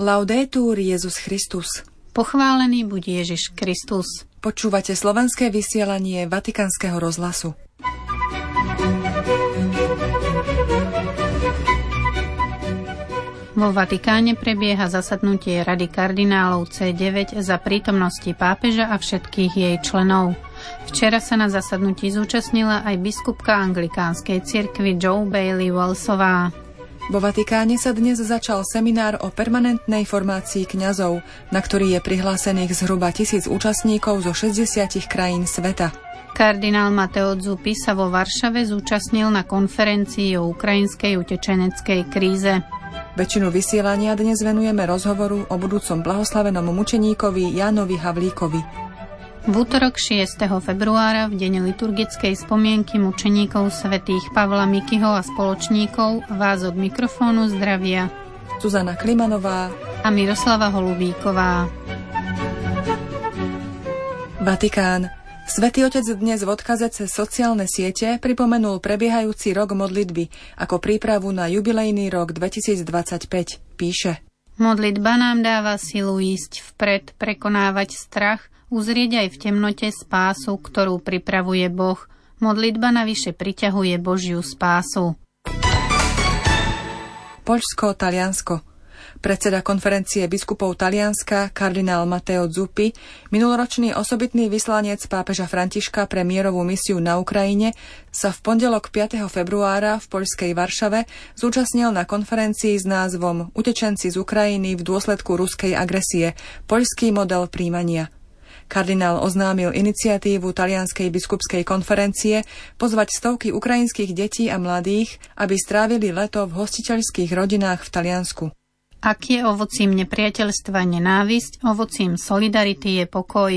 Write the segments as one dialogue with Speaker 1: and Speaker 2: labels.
Speaker 1: Laudetur Jezus Christus.
Speaker 2: Pochválený buď Ježiš Kristus.
Speaker 1: Počúvate slovenské vysielanie Vatikánskeho rozhlasu.
Speaker 2: Vo Vatikáne prebieha zasadnutie Rady kardinálov C9 za prítomnosti pápeža a všetkých jej členov. Včera sa na zasadnutí zúčastnila aj biskupka anglikánskej cirkvi Joe Bailey Wellsová.
Speaker 1: Vo Vatikáne sa dnes začal seminár o permanentnej formácii kňazov, na ktorý je prihlásených zhruba tisíc účastníkov zo 60 krajín sveta.
Speaker 2: Kardinál Mateo Zupy sa vo Varšave zúčastnil na konferencii o ukrajinskej utečeneckej kríze.
Speaker 1: Väčšinu vysielania dnes venujeme rozhovoru o budúcom blahoslavenom mučeníkovi Jánovi Havlíkovi.
Speaker 2: V útorok 6. februára v deň liturgickej spomienky mučeníkov svätých Pavla Mikyho a spoločníkov vás od mikrofónu zdravia
Speaker 1: Zuzana Klimanová
Speaker 2: a Miroslava Holubíková.
Speaker 1: Vatikán. Svetý Otec dnes v odkaze cez sociálne siete pripomenul prebiehajúci rok modlitby ako prípravu na jubilejný rok 2025. Píše.
Speaker 2: Modlitba nám dáva silu ísť vpred, prekonávať strach, uzrieť aj v temnote spásu, ktorú pripravuje Boh. Modlitba navyše priťahuje Božiu spásu.
Speaker 1: Poľsko, Taliansko. Predseda konferencie biskupov Talianska, kardinál Matteo Zuppi, minuloročný osobitný vyslanec pápeža Františka pre mierovú misiu na Ukrajine, sa v pondelok 5. februára v poľskej Varšave zúčastnil na konferencii s názvom Utečenci z Ukrajiny v dôsledku ruskej agresie – poľský model príjmania – Kardinál oznámil iniciatívu Talianskej biskupskej konferencie pozvať stovky ukrajinských detí a mladých, aby strávili leto v hostiteľských rodinách v Taliansku.
Speaker 2: Ak je ovocím nepriateľstva nenávisť, ovocím solidarity je pokoj.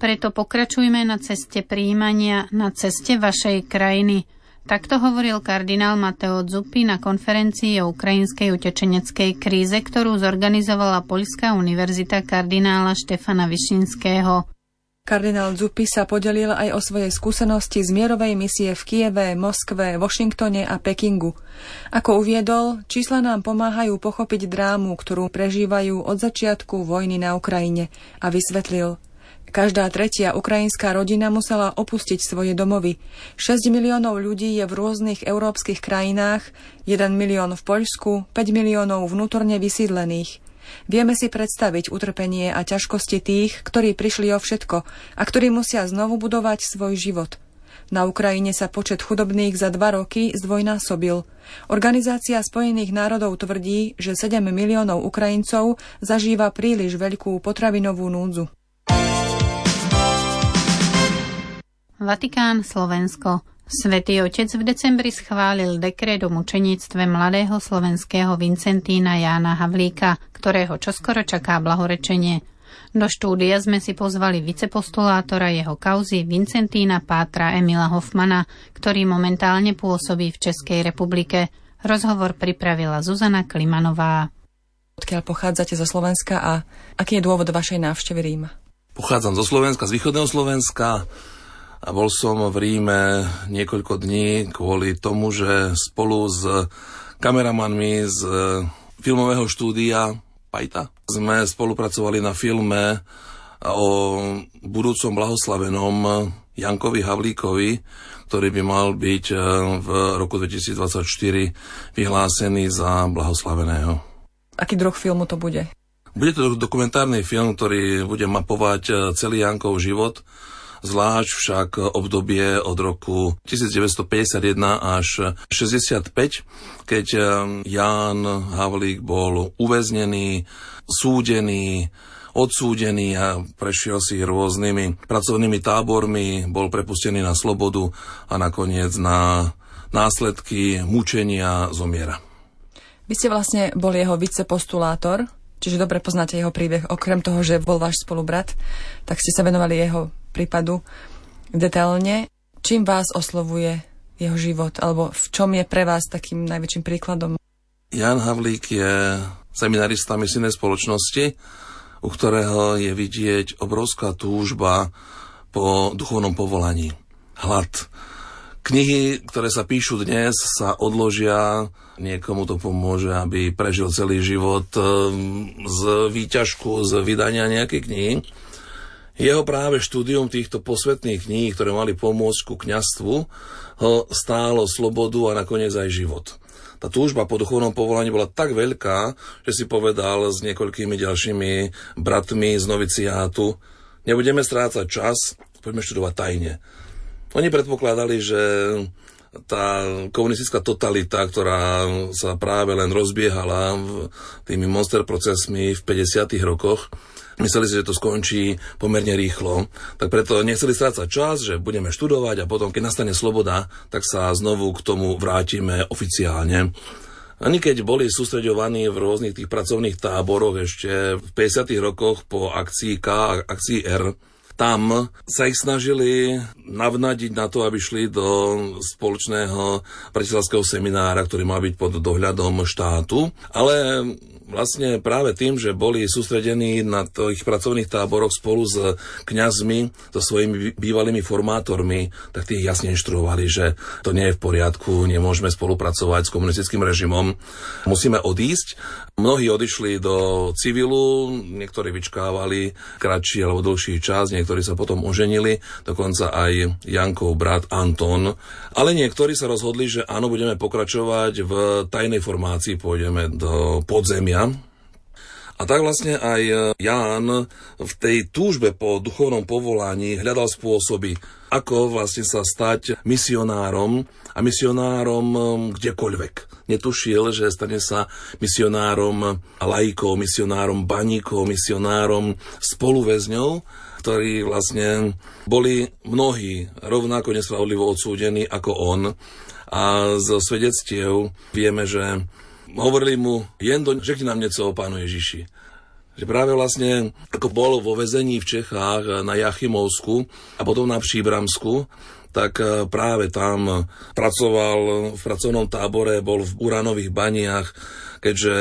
Speaker 2: Preto pokračujme na ceste príjmania, na ceste vašej krajiny. Takto hovoril kardinál Mateo Zuppi na konferencii o ukrajinskej utečeneckej kríze, ktorú zorganizovala Poľská univerzita kardinála Štefana Višinského.
Speaker 1: Kardinál Zuppi sa podelil aj o svoje skúsenosti z mierovej misie v Kieve, Moskve, Washingtone a Pekingu. Ako uviedol, čísla nám pomáhajú pochopiť drámu, ktorú prežívajú od začiatku vojny na Ukrajine a vysvetlil. Každá tretia ukrajinská rodina musela opustiť svoje domovy. 6 miliónov ľudí je v rôznych európskych krajinách, 1 milión v Poľsku, 5 miliónov vnútorne vysídlených – Vieme si predstaviť utrpenie a ťažkosti tých, ktorí prišli o všetko a ktorí musia znovu budovať svoj život. Na Ukrajine sa počet chudobných za dva roky zdvojnásobil. Organizácia Spojených národov tvrdí, že 7 miliónov Ukrajincov zažíva príliš veľkú potravinovú núdzu.
Speaker 2: Vatikán, Slovensko. Svetý otec v decembri schválil dekret o mučeníctve mladého slovenského Vincentína Jána Havlíka, ktorého čoskoro čaká blahorečenie. Do štúdia sme si pozvali vicepostulátora jeho kauzy Vincentína Pátra Emila Hoffmana, ktorý momentálne pôsobí v Českej republike. Rozhovor pripravila Zuzana Klimanová.
Speaker 1: Odkiaľ pochádzate zo Slovenska a aký je dôvod vašej návštevy Ríma?
Speaker 3: Pochádzam zo Slovenska, z východného Slovenska a bol som v Ríme niekoľko dní kvôli tomu, že spolu s kameramanmi z filmového štúdia Pajta sme spolupracovali na filme o budúcom blahoslavenom Jankovi Havlíkovi, ktorý by mal byť e, v roku 2024 vyhlásený za blahoslaveného.
Speaker 1: Aký druh filmu to bude?
Speaker 3: Bude to dokumentárny film, ktorý bude mapovať e, celý Jankov život zvlášť však obdobie od roku 1951 až 65, keď eh, Ján Havlík bol uväznený, súdený, odsúdený a prešiel si rôznymi pracovnými tábormi, bol prepustený na slobodu a nakoniec na následky mučenia zomiera.
Speaker 1: Vy ste vlastne bol jeho vicepostulátor, čiže dobre poznáte jeho príbeh. Okrem toho, že bol váš spolubrat, tak ste sa venovali jeho prípadu detailne. Čím vás oslovuje jeho život, alebo v čom je pre vás takým najväčším príkladom?
Speaker 3: Jan Havlík je seminarista misijnej spoločnosti, u ktorého je vidieť obrovská túžba po duchovnom povolaní. Hlad. Knihy, ktoré sa píšu dnes, sa odložia, niekomu to pomôže, aby prežil celý život ehm, z výťažku, z vydania nejakej knihy. Jeho práve štúdium týchto posvetných kníh, ktoré mali pomôcť ku kňastvu, ho stálo slobodu a nakoniec aj život. Tá túžba po duchovnom povolaní bola tak veľká, že si povedal s niekoľkými ďalšími bratmi z noviciátu, nebudeme strácať čas, poďme študovať tajne. Oni predpokladali, že tá komunistická totalita, ktorá sa práve len rozbiehala tými monster procesmi v 50. rokoch, Mysleli si, že to skončí pomerne rýchlo, tak preto nechceli strácať čas, že budeme študovať a potom, keď nastane sloboda, tak sa znovu k tomu vrátime oficiálne. Ani keď boli sústreďovaní v rôznych tých pracovných táboroch ešte v 50. rokoch po akcii K a akcii R, tam sa ich snažili navnadiť na to, aby šli do spoločného priateľského seminára, ktorý má byť pod dohľadom štátu, ale vlastne práve tým, že boli sústredení na tých pracovných táboroch spolu s kňazmi, so svojimi bývalými formátormi, tak tí jasne inštruovali, že to nie je v poriadku, nemôžeme spolupracovať s komunistickým režimom, musíme odísť. Mnohí odišli do civilu, niektorí vyčkávali kratší alebo dlhší čas, niektorí sa potom oženili, dokonca aj Jankov brat Anton. Ale niektorí sa rozhodli, že áno, budeme pokračovať v tajnej formácii, pôjdeme do podzemia a tak vlastne aj e, Ján v tej túžbe po duchovnom povolaní hľadal spôsoby, ako vlastne sa stať misionárom a misionárom e, kdekoľvek. Netušil, že stane sa misionárom laikov, misionárom baníkov, misionárom spoluväzňov, ktorí vlastne boli mnohí rovnako nespravodlivo odsúdení ako on. A z svedectiev vieme, že hovorili mu, Jendo, řekni nám niečo o pánu Ježiši. Že práve vlastne, ako bol vo vezení v Čechách na Jachimovsku a potom na Příbramsku, tak e, práve tam pracoval v pracovnom tábore, bol v uranových baniach, keďže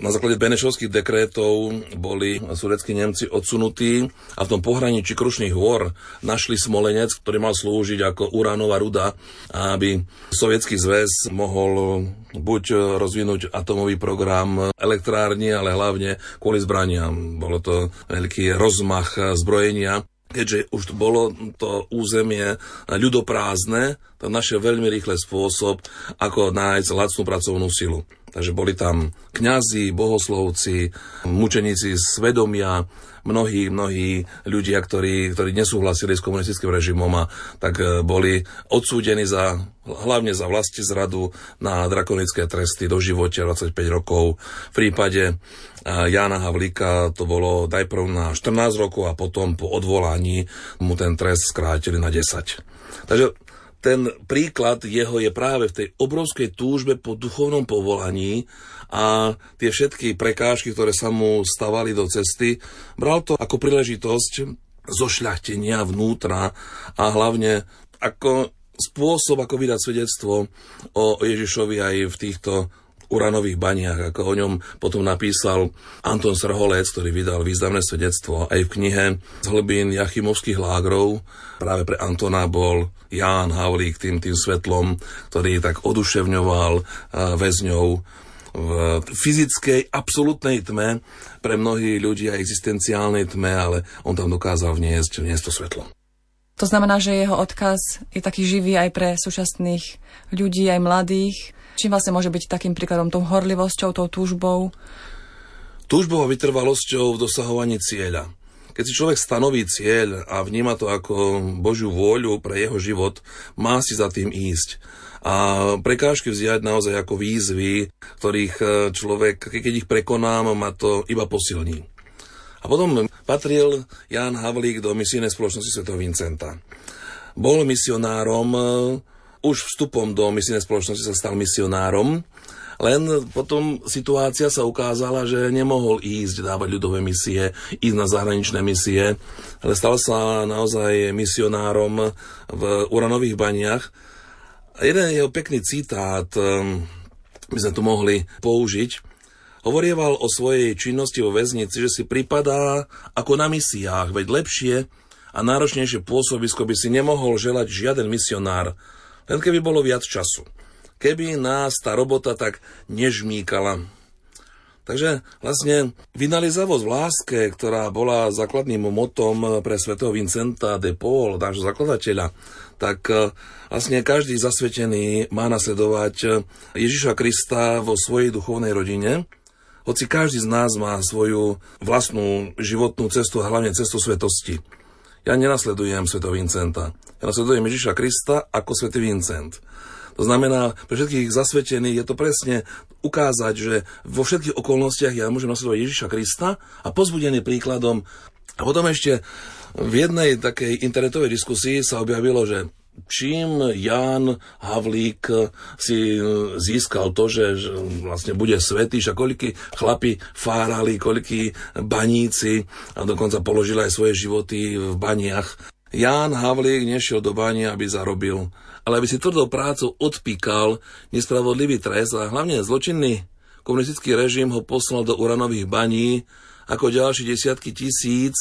Speaker 3: na základe Benešovských dekrétov boli sudeckí Nemci odsunutí a v tom pohraničí Krušných hôr našli smolenec, ktorý mal slúžiť ako uránová ruda, aby Sovietský zväz mohol buď rozvinúť atomový program elektrárni, ale hlavne kvôli zbraniam. Bolo to veľký rozmach zbrojenia keďže už bolo to územie ľudoprázdne, to našiel veľmi rýchle spôsob, ako nájsť lacnú pracovnú silu. Takže boli tam kňazi, bohoslovci, mučeníci svedomia, mnohí, mnohí ľudia, ktorí, ktorí nesúhlasili s komunistickým režimom a tak e, boli odsúdení za, hlavne za vlasti zradu na drakonické tresty do života 25 rokov. V prípade e, Jana Havlíka to bolo najprv na 14 rokov a potom po odvolaní mu ten trest skrátili na 10. Takže ten príklad jeho je práve v tej obrovskej túžbe po duchovnom povolaní a tie všetky prekážky, ktoré sa mu stavali do cesty, bral to ako príležitosť zošľachtenia vnútra a hlavne ako spôsob, ako vydať svedectvo o Ježišovi aj v týchto uranových baniach, ako o ňom potom napísal Anton Srholec, ktorý vydal významné svedectvo aj v knihe z hlbín Jachimovských lágrov. Práve pre Antona bol Ján Havlík tým, tým svetlom, ktorý tak oduševňoval väzňov v fyzickej, absolútnej tme, pre mnohých ľudí aj existenciálnej tme, ale on tam dokázal vniesť, vniesť to svetlo.
Speaker 1: To znamená, že jeho odkaz je taký živý aj pre súčasných ľudí, aj mladých, Čím vlastne môže byť takým príkladom tou horlivosťou, tou túžbou?
Speaker 3: Túžbou a vytrvalosťou v dosahovaní cieľa. Keď si človek stanoví cieľ a vníma to ako Božiu vôľu pre jeho život, má si za tým ísť. A prekážky vziať naozaj ako výzvy, ktorých e, človek, keď ich prekonám, má to iba posilní. A potom patril Jan Havlík do misijnej spoločnosti Sv. Vincenta. Bol misionárom už vstupom do misijnej spoločnosti sa stal misionárom, len potom situácia sa ukázala, že nemohol ísť dávať ľudové misie, ísť na zahraničné misie, ale stal sa naozaj misionárom v uranových baniach. Jeden jeho pekný citát by sme tu mohli použiť. Hovorieval o svojej činnosti vo väznici, že si pripadá ako na misiách, veď lepšie a náročnejšie pôsobisko by si nemohol želať žiaden misionár, Len keby bolo viac času. Keby nás tá robota tak nežmíkala. Takže vlastne vynalizavosť v láske, ktorá bola základným motom pre svätého Vincenta de Paul, nášho zakladateľa, tak e, vlastne každý zasvetený má nasledovať Ježiša Krista vo svojej duchovnej rodine, hoci každý z nás má svoju vlastnú životnú cestu hlavne cestu svetosti. Ja nenasledujem svätého Vincenta. Ja nasledujem Ježiša Krista ako svätý Vincent. To znamená, pre všetkých zasvetených je to presne ukázať, že vo všetkých okolnostiach ja môžem nasledovať Ježiša Krista a pozbudený príkladom. A potom ešte v jednej takej internetovej diskusii sa objavilo, že čím Jan Havlík si získal to, že, že vlastne bude svetý, a koľky chlapi fárali, koľky baníci a dokonca položili aj svoje životy v baniach. Ján Havlík nešiel do bani, aby zarobil, ale aby si tvrdou prácou odpíkal nespravodlivý trest a hlavne zločinný komunistický režim ho poslal do uranových baní ako ďalší desiatky tisíc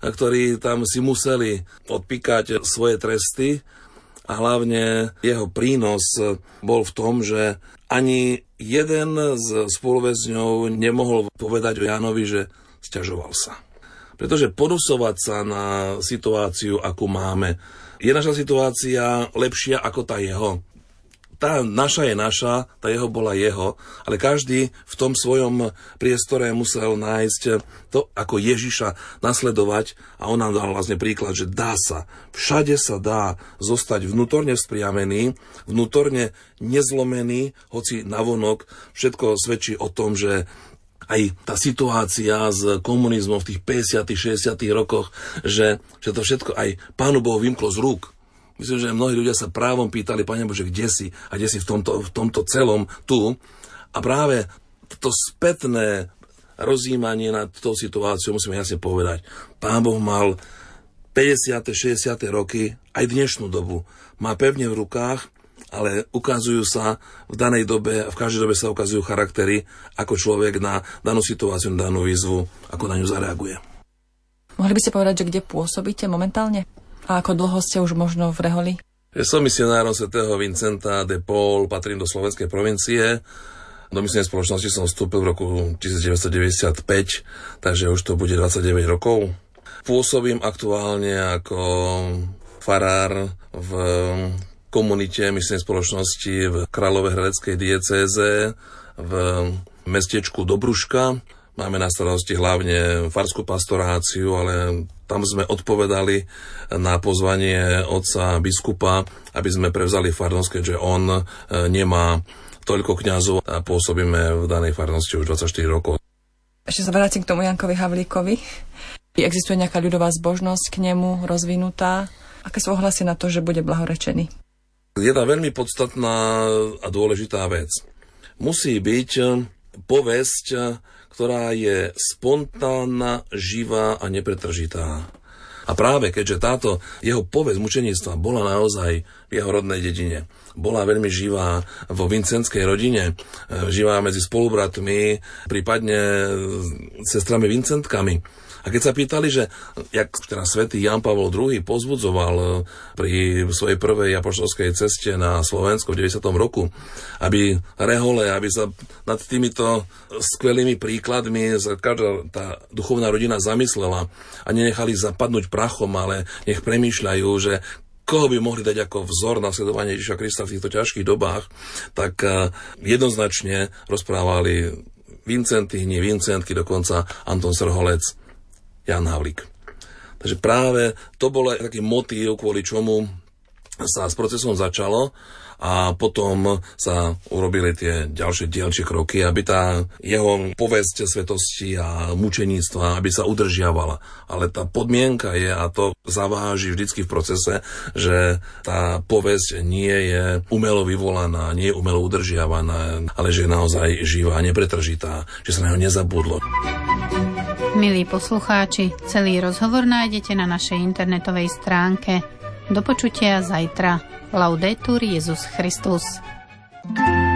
Speaker 3: ktorí tam si museli odpíkať svoje tresty a hlavne jeho prínos bol v tom, že ani jeden z spoluväzňov nemohol povedať o Jánovi, že stiažoval sa. Pretože podusovať sa na situáciu, akú máme, je naša situácia lepšia ako tá jeho. Tá naša je naša, tá jeho bola jeho, ale každý v tom svojom priestore musel nájsť to, ako Ježiša nasledovať. A on nám dal vlastne príklad, že dá sa, všade sa dá zostať vnútorne vzpriamený, vnútorne nezlomený, hoci navonok. Všetko svedčí o tom, že aj tá situácia s komunizmom v tých 50 60 rokoch, že, že to všetko aj Pánu Bohu vymklo z rúk Myslím, že mnohí ľudia sa právom pýtali, Pane Bože, kde si a kde si v tomto, v tomto celom tu. A práve to spätné rozjímanie na tú situáciu, musíme jasne povedať, Pán Boh mal 50. 60. roky, aj dnešnú dobu, má pevne v rukách, ale ukazujú sa v danej dobe, v každej dobe sa ukazujú charaktery, ako človek na danú situáciu, na danú výzvu, ako na ňu zareaguje.
Speaker 1: Mohli by ste povedať, že kde pôsobíte momentálne? A ako dlho ste už možno v Reholi?
Speaker 3: Ja som misionárom svätého Vincenta de Paul, patrím do slovenskej provincie. Do misionej spoločnosti som vstúpil v roku 1995, takže už to bude 29 rokov. Pôsobím aktuálne ako farár v komunite misionej spoločnosti v Kráľovehradeckej diecéze v mestečku Dobruška. Máme na starosti hlavne farskú pastoráciu, ale tam sme odpovedali na pozvanie otca biskupa, aby sme prevzali farnosť, keďže on e, nemá toľko kňazov a pôsobíme v danej farnosti už 24 rokov.
Speaker 1: Ešte sa vrátim k tomu Jankovi Havlíkovi. Existuje nejaká ľudová zbožnosť k nemu rozvinutá? Aké sú ohlasy na to, že bude blahorečený?
Speaker 3: Jedna veľmi podstatná a dôležitá vec. Musí byť povesť ktorá je spontánna, živá a nepretržitá. A práve keďže táto jeho povesť mučenictva bola naozaj v jeho rodnej dedine, bola veľmi živá vo vincenskej rodine, e, živá medzi spolubratmi, prípadne sestrami Vincentkami, a keď sa pýtali, že jak teda svätý Jan Pavol II pozbudzoval e, pri svojej prvej apoštolskej ceste na Slovensko v 90. roku, aby rehole, aby sa nad týmito skvelými príkladmi každá tá duchovná rodina zamyslela a nenechali zapadnúť prachom, ale nech premýšľajú, že koho by mohli dať ako vzor na sledovanie Ježiša Krista v týchto ťažkých dobách, tak e, jednoznačne rozprávali Vincenty, nie Vincentky, dokonca Anton Srholec Jan Havlík. Takže práve to bol aj taký motív, kvôli čomu sa s procesom začalo a potom sa urobili tie ďalšie dielčie kroky, aby tá jeho povesť svetosti a mučeníctva, aby sa udržiavala. Ale tá podmienka je, a to zaváži vždycky v procese, že tá povesť nie je umelo vyvolaná, nie je umelo udržiavaná, ale že je naozaj živá, nepretržitá, že sa na ňo nezabudlo.
Speaker 2: Milí poslucháči, celý rozhovor nájdete na našej internetovej stránke. Do počutia zajtra. Laudetur Jezus Christus. thank you